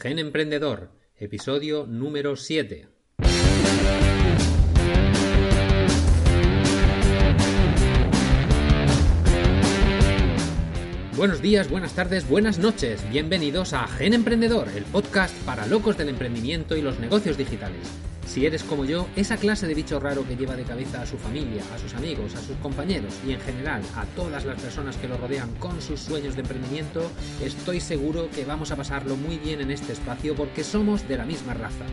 Gen Emprendedor, episodio número 7. Buenos días, buenas tardes, buenas noches. Bienvenidos a Gen Emprendedor, el podcast para locos del emprendimiento y los negocios digitales. Si eres como yo, esa clase de bicho raro que lleva de cabeza a su familia, a sus amigos, a sus compañeros y en general a todas las personas que lo rodean con sus sueños de emprendimiento, estoy seguro que vamos a pasarlo muy bien en este espacio porque somos de la misma raza.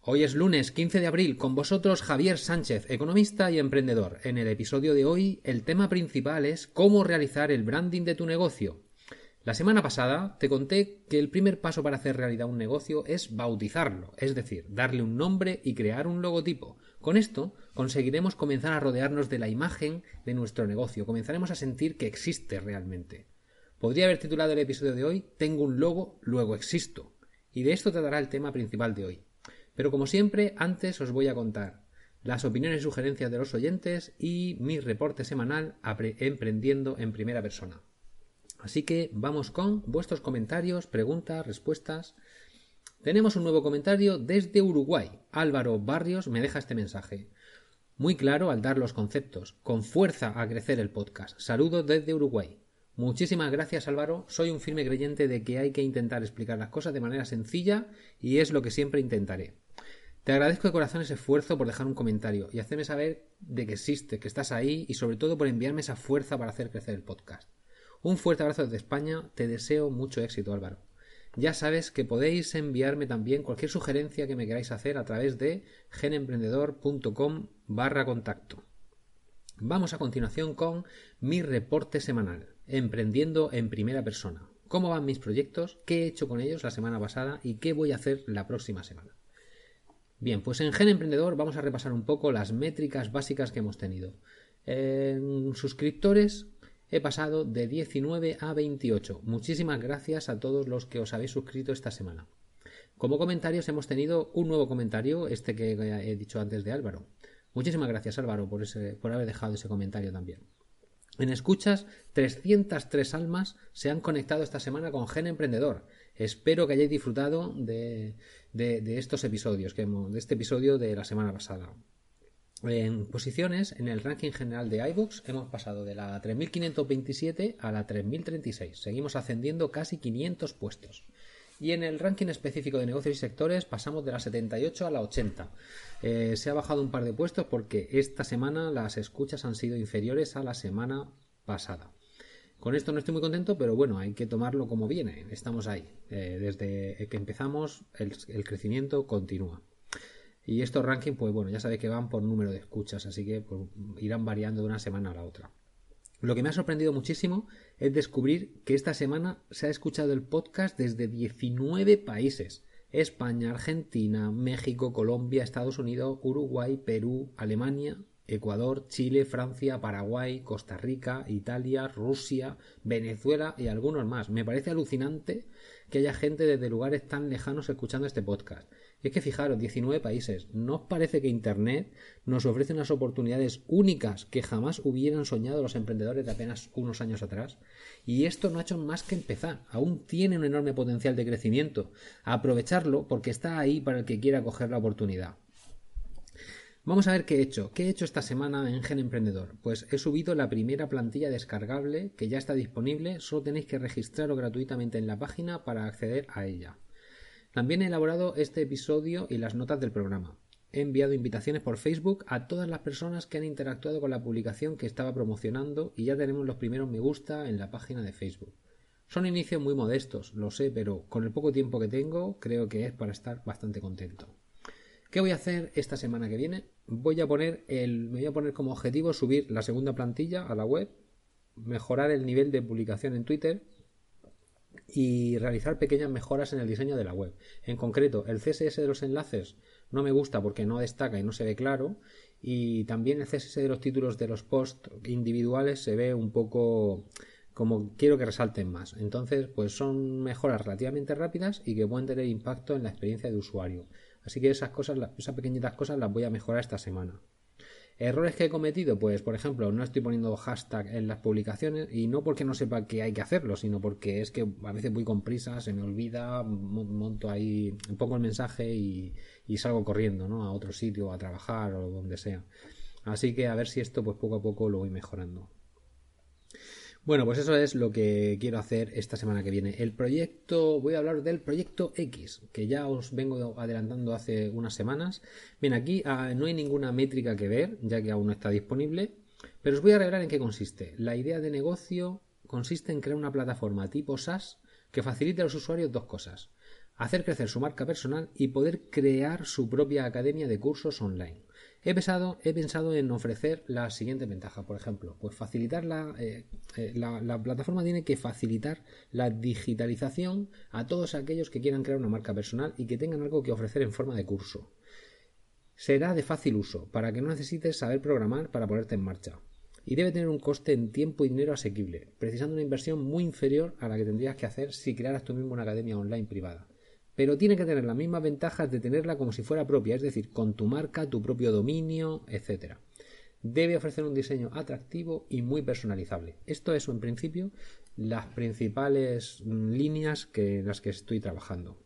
Hoy es lunes 15 de abril, con vosotros Javier Sánchez, economista y emprendedor. En el episodio de hoy, el tema principal es cómo realizar el branding de tu negocio. La semana pasada te conté que el primer paso para hacer realidad un negocio es bautizarlo, es decir, darle un nombre y crear un logotipo. Con esto conseguiremos comenzar a rodearnos de la imagen de nuestro negocio, comenzaremos a sentir que existe realmente. Podría haber titulado el episodio de hoy Tengo un logo, luego existo. Y de esto te dará el tema principal de hoy. Pero como siempre, antes os voy a contar las opiniones y sugerencias de los oyentes y mi reporte semanal emprendiendo en primera persona. Así que vamos con vuestros comentarios, preguntas, respuestas. Tenemos un nuevo comentario desde Uruguay. Álvaro Barrios me deja este mensaje. Muy claro al dar los conceptos. Con fuerza a crecer el podcast. Saludos desde Uruguay. Muchísimas gracias Álvaro. Soy un firme creyente de que hay que intentar explicar las cosas de manera sencilla y es lo que siempre intentaré. Te agradezco de corazón ese esfuerzo por dejar un comentario y hacerme saber de que existe, que estás ahí y sobre todo por enviarme esa fuerza para hacer crecer el podcast. Un fuerte abrazo desde España, te deseo mucho éxito Álvaro. Ya sabes que podéis enviarme también cualquier sugerencia que me queráis hacer a través de genemprendedor.com barra contacto. Vamos a continuación con mi reporte semanal, emprendiendo en primera persona. ¿Cómo van mis proyectos? ¿Qué he hecho con ellos la semana pasada? ¿Y qué voy a hacer la próxima semana? Bien, pues en Gen Emprendedor vamos a repasar un poco las métricas básicas que hemos tenido. En suscriptores he pasado de 19 a 28. Muchísimas gracias a todos los que os habéis suscrito esta semana. Como comentarios hemos tenido un nuevo comentario, este que he dicho antes de Álvaro. Muchísimas gracias Álvaro por, ese, por haber dejado ese comentario también. En escuchas, 303 almas se han conectado esta semana con Gen Emprendedor. Espero que hayáis disfrutado de, estos episodios, que de este episodio de la semana pasada. En posiciones, en el ranking general de iVoox hemos pasado de la 3527 a la 3036. Seguimos ascendiendo casi 500 puestos. Y en el ranking específico de negocios y sectores pasamos de la 78 a la 80. Eh, se ha bajado un par de puestos porque esta semana las escuchas han sido inferiores a la semana pasada. Con esto no estoy muy contento, pero bueno, hay que tomarlo como viene. Estamos ahí. Eh, desde que empezamos el crecimiento continúa. Y estos rankings, pues bueno, ya sabéis que van por número de escuchas, así que pues, irán variando de una semana a la otra. Lo que me ha sorprendido muchísimo es descubrir que esta semana se ha escuchado el podcast desde 19 países. España, Argentina, México, Colombia, Estados Unidos, Uruguay, Perú, Alemania, Ecuador, Chile, Francia, Paraguay, Costa Rica, Italia, Rusia, Venezuela y algunos más. Me parece alucinante que haya gente desde lugares tan lejanos escuchando este podcast. Y es que fijaros, 19 países. ¿No os parece que Internet nos ofrece unas oportunidades únicas que jamás hubieran soñado los emprendedores de apenas unos años atrás? Y esto no ha hecho más que empezar. Aún tiene un enorme potencial de crecimiento. aprovecharlo porque está ahí para el que quiera coger la oportunidad. Vamos a ver qué he hecho. ¿Qué he hecho esta semana en Gen Emprendedor? Pues he subido la primera plantilla descargable que ya está disponible. Solo tenéis que registraros gratuitamente en la página para acceder a ella. También he elaborado este episodio y las notas del programa. He enviado invitaciones por Facebook a todas las personas que han interactuado con la publicación que estaba promocionando y ya tenemos los primeros me gusta en la página de Facebook. Son inicios muy modestos, lo sé, pero con el poco tiempo que tengo creo que es para estar bastante contento. ¿Qué voy a hacer esta semana que viene? Voy a poner el, me voy a poner como objetivo subir la segunda plantilla a la web, mejorar el nivel de publicación en Twitter y realizar pequeñas mejoras en el diseño de la web. En concreto, el CSS de los enlaces no me gusta porque no destaca y no se ve claro y también el CSS de los títulos de los posts individuales se ve un poco como quiero que resalten más. Entonces, pues son mejoras relativamente rápidas y que pueden tener impacto en la experiencia de usuario. Así que esas cosas, esas pequeñitas cosas las voy a mejorar esta semana. Errores que he cometido, pues por ejemplo, no estoy poniendo hashtag en las publicaciones y no porque no sepa que hay que hacerlo, sino porque es que a veces voy con prisa, se me olvida, monto ahí, pongo el mensaje y, y salgo corriendo, ¿no? A otro sitio, a trabajar o donde sea. Así que a ver si esto pues poco a poco lo voy mejorando. Bueno, pues eso es lo que quiero hacer esta semana que viene. El proyecto, voy a hablar del proyecto X, que ya os vengo adelantando hace unas semanas. Bien, aquí ah, no hay ninguna métrica que ver, ya que aún no está disponible, pero os voy a revelar en qué consiste. La idea de negocio consiste en crear una plataforma tipo SaaS que facilite a los usuarios dos cosas. Hacer crecer su marca personal y poder crear su propia academia de cursos online. He pensado, en ofrecer la siguiente ventaja, por ejemplo, pues facilitar eh, eh, la, la, plataforma tiene que facilitar la digitalización a todos aquellos que quieran crear una marca personal y que tengan algo que ofrecer en forma de curso. Será de fácil uso, para que no necesites saber programar para ponerte en marcha. Y debe tener un coste en tiempo y dinero asequible, precisando una inversión muy inferior a la que tendrías que hacer si crearas tú mismo una academia online privada pero tiene que tener las mismas ventajas de tenerla como si fuera propia, es decir, con tu marca, tu propio dominio, etc. Debe ofrecer un diseño atractivo y muy personalizable. Esto es, en principio, las principales mm, líneas que, en las que estoy trabajando.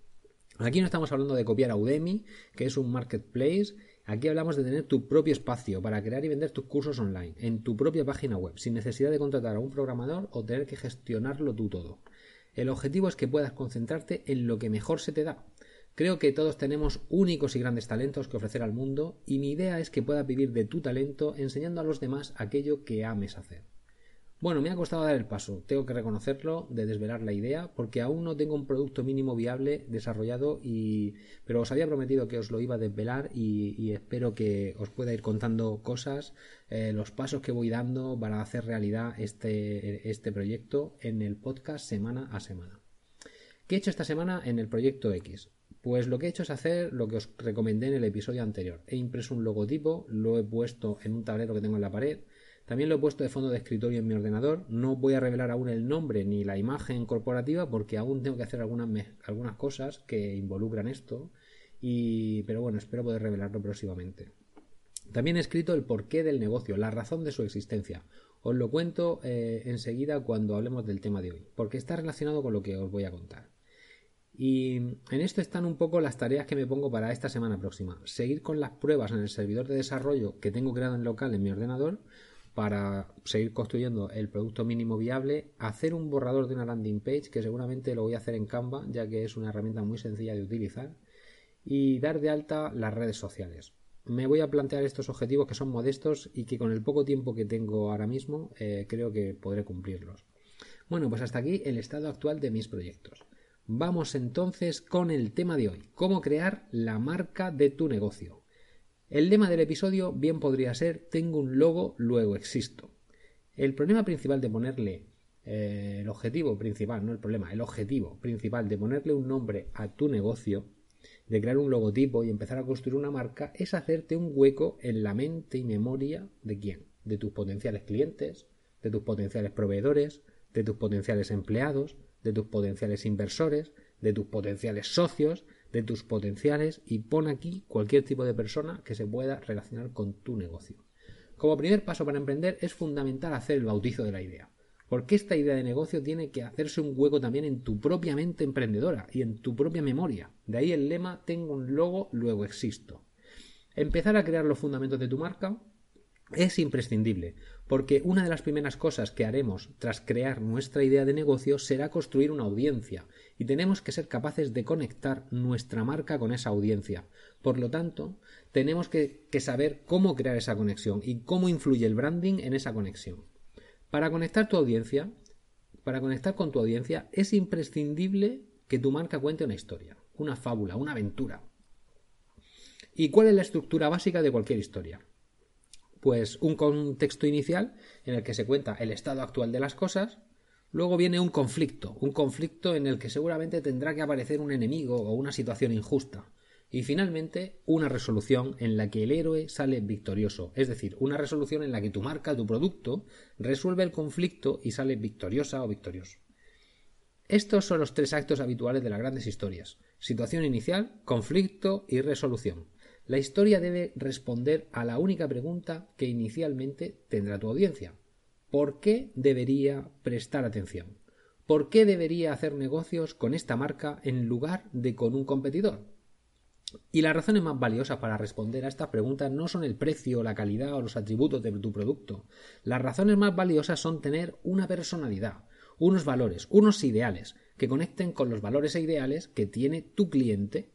Aquí no estamos hablando de copiar a Udemy, que es un marketplace. Aquí hablamos de tener tu propio espacio para crear y vender tus cursos online en tu propia página web, sin necesidad de contratar a un programador o tener que gestionarlo tú todo. El objetivo es que puedas concentrarte en lo que mejor se te da. Creo que todos tenemos únicos y grandes talentos que ofrecer al mundo y mi idea es que puedas vivir de tu talento enseñando a los demás aquello que ames hacer. Bueno, me ha costado dar el paso, tengo que reconocerlo, de desvelar la idea, porque aún no tengo un producto mínimo viable desarrollado, y... pero os había prometido que os lo iba a desvelar y, espero que os pueda ir contando cosas, eh, los pasos que voy dando para hacer realidad este, este proyecto en el podcast semana a semana. ¿Qué he hecho esta semana en el proyecto X? Pues lo que he hecho es hacer lo que os recomendé en el episodio anterior. He impreso un logotipo, lo he puesto en un tablero que tengo en la pared, también lo he puesto de fondo de escritorio en mi ordenador. No voy a revelar aún el nombre ni la imagen corporativa porque aún tengo que hacer algunas, cosas que involucran esto. Y, pero bueno, espero poder revelarlo próximamente. También he escrito el porqué del negocio, la razón de su existencia. Os lo cuento eh, enseguida cuando hablemos del tema de hoy, porque está relacionado con lo que os voy a contar. Y en esto están un poco las tareas que me pongo para esta semana próxima. Seguir con las pruebas en el servidor de desarrollo que tengo creado en local en mi ordenador, para seguir construyendo el producto mínimo viable, hacer un borrador de una landing page, que seguramente lo voy a hacer en Canva, ya que es una herramienta muy sencilla de utilizar, y dar de alta las redes sociales. Me voy a plantear estos objetivos que son modestos y que con el poco tiempo que tengo ahora mismo eh, creo que podré cumplirlos. Bueno, pues hasta aquí el estado actual de mis proyectos. Vamos entonces con el tema de hoy, cómo crear la marca de tu negocio. El lema del episodio bien podría ser tengo un logo, luego existo. El problema principal de ponerle eh, el objetivo principal, no el problema, el objetivo principal de ponerle un nombre a tu negocio, de crear un logotipo y empezar a construir una marca, es hacerte un hueco en la mente y memoria de quién, de tus potenciales clientes, de tus potenciales proveedores, de tus potenciales empleados, de tus potenciales inversores, de tus potenciales socios, de tus potenciales y pon aquí cualquier tipo de persona que se pueda relacionar con tu negocio. Como primer paso para emprender es fundamental hacer el bautizo de la idea, porque esta idea de negocio tiene que hacerse un hueco también en tu propia mente emprendedora y en tu propia memoria. De ahí el lema tengo un logo, luego existo. Empezar a crear los fundamentos de tu marca es imprescindible, porque una de las primeras cosas que haremos tras crear nuestra idea de negocio será construir una audiencia, y tenemos que ser capaces de conectar nuestra marca con esa audiencia. Por lo tanto, tenemos que, saber cómo crear esa conexión y cómo influye el branding en esa conexión. Para conectar tu audiencia, para conectar con tu audiencia, es imprescindible que tu marca cuente una historia, una fábula, una aventura. ¿Y cuál es la estructura básica de cualquier historia? Pues un contexto inicial en el que se cuenta el estado actual de las cosas, luego viene un conflicto, un conflicto en el que seguramente tendrá que aparecer un enemigo o una situación injusta, y finalmente una resolución en la que el héroe sale victorioso, es decir, una resolución en la que tu marca, tu producto, resuelve el conflicto y sale victoriosa o victorioso. Estos son los tres actos habituales de las grandes historias situación inicial, conflicto y resolución. La historia debe responder a la única pregunta que inicialmente tendrá tu audiencia. ¿Por qué debería prestar atención? ¿Por qué debería hacer negocios con esta marca en lugar de con un competidor? Y las razones más valiosas para responder a estas preguntas no son el precio, la calidad o los atributos de tu producto. Las razones más valiosas son tener una personalidad, unos valores, unos ideales, que conecten con los valores e ideales que tiene tu cliente.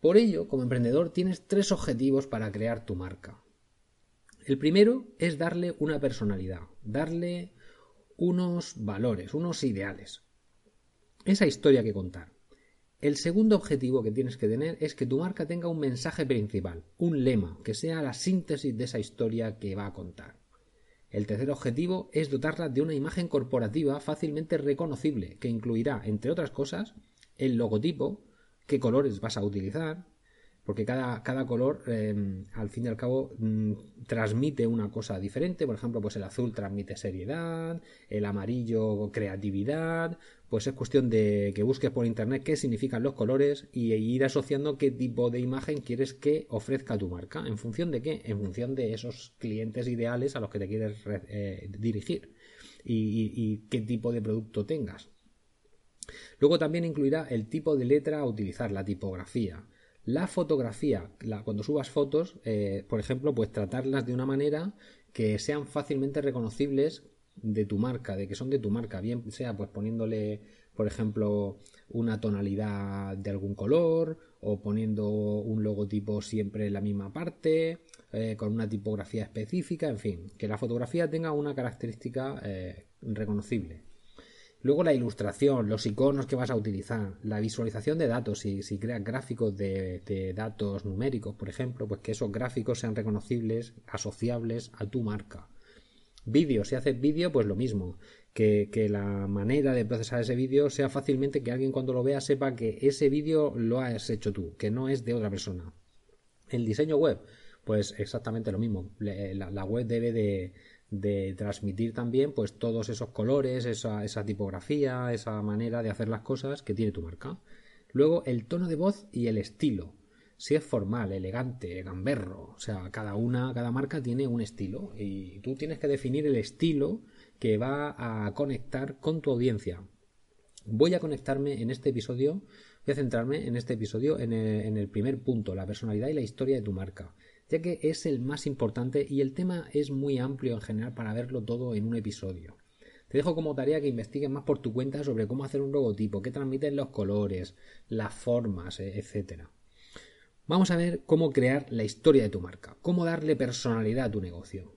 Por ello, como emprendedor, tienes tres objetivos para crear tu marca. El primero es darle una personalidad, darle unos valores, unos ideales. Esa historia que contar. El segundo objetivo que tienes que tener es que tu marca tenga un mensaje principal, un lema, que sea la síntesis de esa historia que va a contar. El tercer objetivo es dotarla de una imagen corporativa fácilmente reconocible, que incluirá, entre otras cosas, el logotipo, qué colores vas a utilizar, porque cada, cada color, em, al fin y al cabo, mm, transmite una cosa diferente. Por ejemplo, pues el azul transmite seriedad, el amarillo creatividad. Pues es cuestión de que busques por internet qué significan los colores y ir asociando qué tipo de imagen quieres que ofrezca tu marca. ¿En función de qué? En función de esos clientes ideales a los que te quieres eh, dirigir y qué tipo de producto tengas. Luego también incluirá el tipo de letra a utilizar, la tipografía la fotografía, cuando subas fotos, eh, por ejemplo, pues tratarlas de una manera que sean fácilmente reconocibles de tu marca, de que son de tu marca, bien sea pues poniéndole, por ejemplo, una tonalidad de algún color o poniendo un logotipo siempre en la misma parte, eh, con una tipografía específica, en fin, que la fotografía tenga una característica eh, reconocible. Luego la ilustración, los iconos que vas a utilizar, la visualización de datos, si, si creas gráficos de, datos numéricos, por ejemplo, pues que esos gráficos sean reconocibles, asociables a tu marca. Vídeo, si haces vídeo, pues lo mismo, que, que, la manera de procesar ese vídeo sea fácilmente que alguien cuando lo vea sepa que ese vídeo lo has hecho tú, que no es de otra persona. El diseño web, pues exactamente lo mismo. la web debe de, de transmitir también pues todos esos colores, esa, esa tipografía, esa manera de hacer las cosas que tiene tu marca. Luego el tono de voz y el estilo. Si es formal, elegante, gamberro, o sea, cada una, cada marca tiene un estilo y tú tienes que definir el estilo que va a conectar con tu audiencia. Voy a conectarme en este episodio, voy a centrarme en este episodio en el, en el primer punto, la personalidad y la historia de tu marca ya que es el más importante y el tema es muy amplio en general para verlo todo en un episodio. Te dejo como tarea que investigues más por tu cuenta sobre cómo hacer un logotipo, qué transmiten los colores, las formas, e, etc. Vamos a ver cómo crear la historia de tu marca, cómo darle personalidad a tu negocio.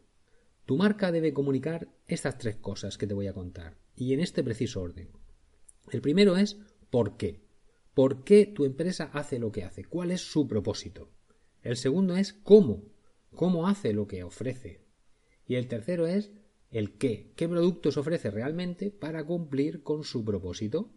Tu marca debe comunicar estas tres cosas que te voy a contar, y en este preciso orden. El primero es ¿por qué? ¿Por qué tu empresa hace lo que hace? ¿Cuál es su propósito? El segundo es cómo, cómo hace lo que ofrece. Y el tercero es el qué, qué productos ofrece realmente para cumplir con su propósito.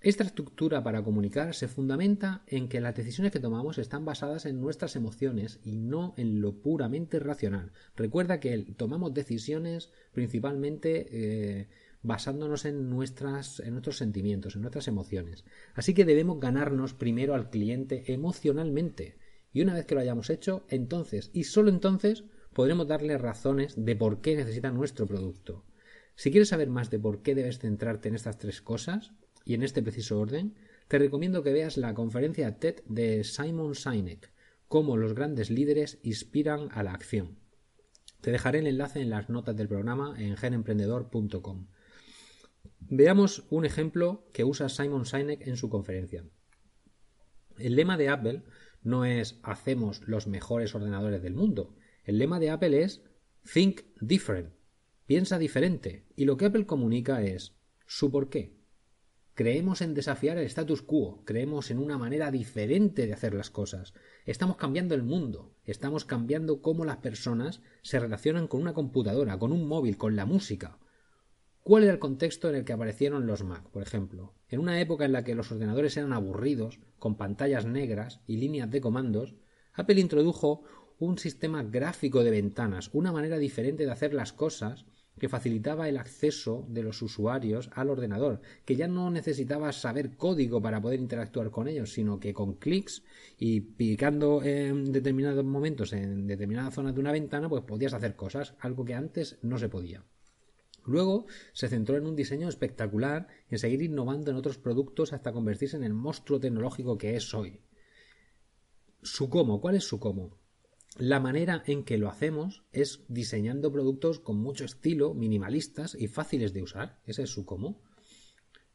Esta estructura para comunicar se fundamenta en que las decisiones que tomamos están basadas en nuestras emociones y no en lo puramente racional. Recuerda que tomamos decisiones principalmente eh, basándonos en, nuestras, en nuestros sentimientos, en nuestras emociones. Así que debemos ganarnos primero al cliente emocionalmente. Y una vez que lo hayamos hecho, entonces y solo entonces podremos darle razones de por qué necesita nuestro producto. Si quieres saber más de por qué debes centrarte en estas tres cosas y en este preciso orden, te recomiendo que veas la conferencia TED de Simon Sinek, cómo los grandes líderes inspiran a la acción. Te dejaré el enlace en las notas del programa en genemprendedor.com. Veamos un ejemplo que usa Simon Sinek en su conferencia. El lema de Apple no es hacemos los mejores ordenadores del mundo. El lema de Apple es Think Different. Piensa diferente. Y lo que Apple comunica es su porqué. Creemos en desafiar el status quo, creemos en una manera diferente de hacer las cosas. Estamos cambiando el mundo, estamos cambiando cómo las personas se relacionan con una computadora, con un móvil, con la música. ¿Cuál era el contexto en el que aparecieron los Mac, por ejemplo? En una época en la que los ordenadores eran aburridos, con pantallas negras y líneas de comandos, Apple introdujo un sistema gráfico de ventanas, una manera diferente de hacer las cosas que facilitaba el acceso de los usuarios al ordenador, que ya no necesitabas saber código para poder interactuar con ellos, sino que con clics y picando en determinados momentos en determinadas zonas de una ventana, pues podías hacer cosas, algo que antes no se podía. Luego se centró en un diseño espectacular y en seguir innovando en otros productos hasta convertirse en el monstruo tecnológico que es hoy. Su cómo, ¿cuál es su cómo? La manera en que lo hacemos es diseñando productos con mucho estilo, minimalistas y fáciles de usar. Ese es su cómo.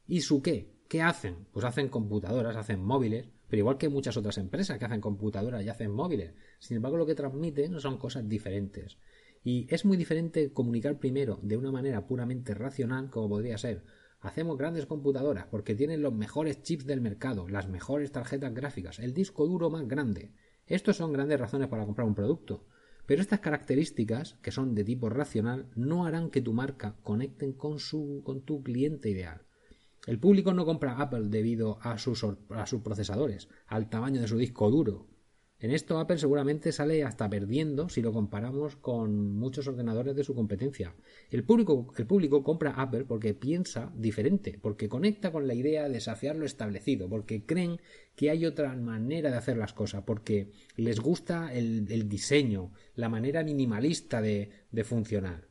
¿Y su qué? ¿Qué hacen? Pues hacen computadoras, hacen móviles, pero igual que muchas otras empresas que hacen computadoras y hacen móviles. Sin embargo, lo que transmiten son cosas diferentes. Y es muy diferente comunicar primero de una manera puramente racional, como podría ser, hacemos grandes computadoras porque tienen los mejores chips del mercado, las mejores tarjetas gráficas, el disco duro más grande, estos son grandes razones para comprar un producto, pero estas características, que son de tipo racional, no harán que tu marca conecten con, su, con tu cliente ideal. El público no compra Apple debido a sus, a sus procesadores, al tamaño de su disco duro, en esto Apple seguramente sale hasta perdiendo si lo comparamos con muchos ordenadores de su competencia. El público, el público compra Apple porque piensa diferente, porque conecta con la idea de desafiar lo establecido, porque creen que hay otra manera de hacer las cosas, porque les gusta el, diseño, la manera minimalista de, de funcionar.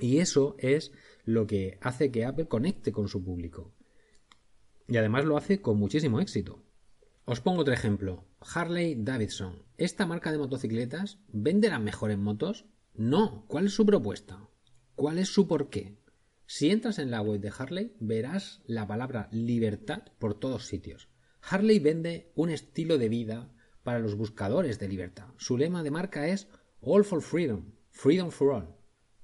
Y eso es lo que hace que Apple conecte con su público. Y además lo hace con muchísimo éxito. Os pongo otro ejemplo. Harley Davidson. ¿Esta marca de motocicletas vende las mejores motos? No. ¿Cuál es su propuesta? ¿Cuál es su porqué? Si entras en la web de Harley, verás la palabra libertad por todos sitios. Harley vende un estilo de vida para los buscadores de libertad. Su lema de marca es All for Freedom, Freedom for All.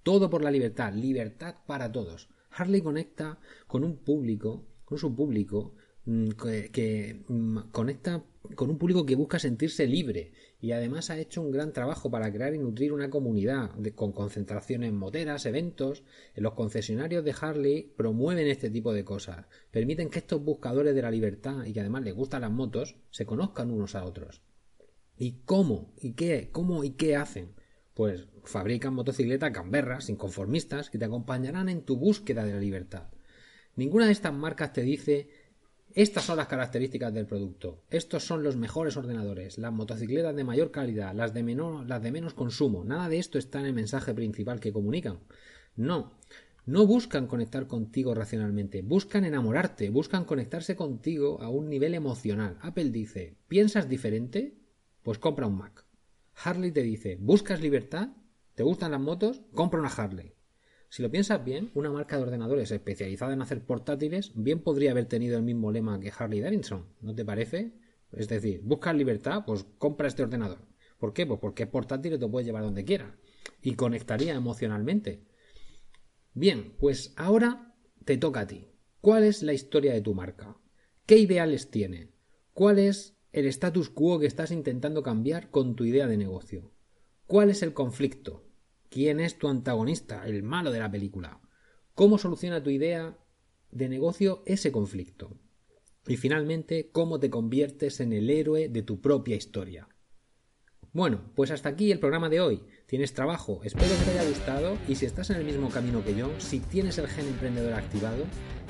Todo por la libertad, libertad para todos. Harley conecta con un público, con su público Mm, que, mm, conecta con un público que busca sentirse libre y además ha hecho un gran trabajo para crear y nutrir una comunidad con concentraciones moteras, eventos. En los concesionarios de Harley promueven este tipo de cosas, permiten que estos buscadores de la libertad y que además les gustan las motos se conozcan unos a otros. ¿Y cómo? ¿Y qué? ¿Cómo y qué hacen? Pues fabrican motocicletas gamberras, inconformistas, que te acompañarán en tu búsqueda de la libertad. Ninguna de estas marcas te dice estas son las características del producto. Estos son los mejores ordenadores, las motocicletas de mayor calidad, las de, menos consumo. Nada de esto está en el mensaje principal que comunican. No. No buscan conectar contigo racionalmente, buscan enamorarte, buscan conectarse contigo a un nivel emocional. Apple dice, ¿piensas diferente? Pues compra un Mac. Harley te dice, ¿buscas libertad? ¿Te gustan las motos? Compra una Harley. Si lo piensas bien, una marca de ordenadores especializada en hacer portátiles bien podría haber tenido el mismo lema que Harley Davidson, ¿no te parece? Es decir, buscas libertad, pues compra este ordenador. ¿Por qué? Pues porque es portátil y te puedes llevar donde quieras. Y conectaría emocionalmente. Bien, pues ahora te toca a ti. ¿Cuál es la historia de tu marca? ¿Qué ideales tiene? ¿Cuál es el status quo que estás intentando cambiar con tu idea de negocio? ¿Cuál es el conflicto? ¿Quién es tu antagonista, el malo de la película? ¿Cómo soluciona tu idea de negocio ese conflicto? Y finalmente, ¿cómo te conviertes en el héroe de tu propia historia? Bueno, pues hasta aquí el programa de hoy. Tienes trabajo, espero que te haya gustado y si estás en el mismo camino que yo, si tienes el gen emprendedor activado,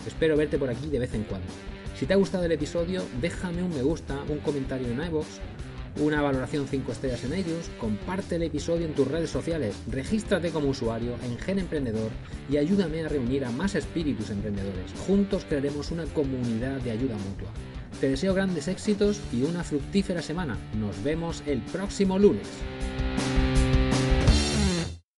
espero verte por aquí de vez en cuando. Si te ha gustado el episodio, déjame un me gusta, un comentario en iVoox una valoración 5 estrellas en ellos, comparte el episodio en tus redes sociales, regístrate como usuario en Gen Emprendedor y ayúdame a reunir a más espíritus emprendedores. Juntos crearemos una comunidad de ayuda mutua. Te deseo grandes éxitos y una fructífera semana. Nos vemos el próximo lunes.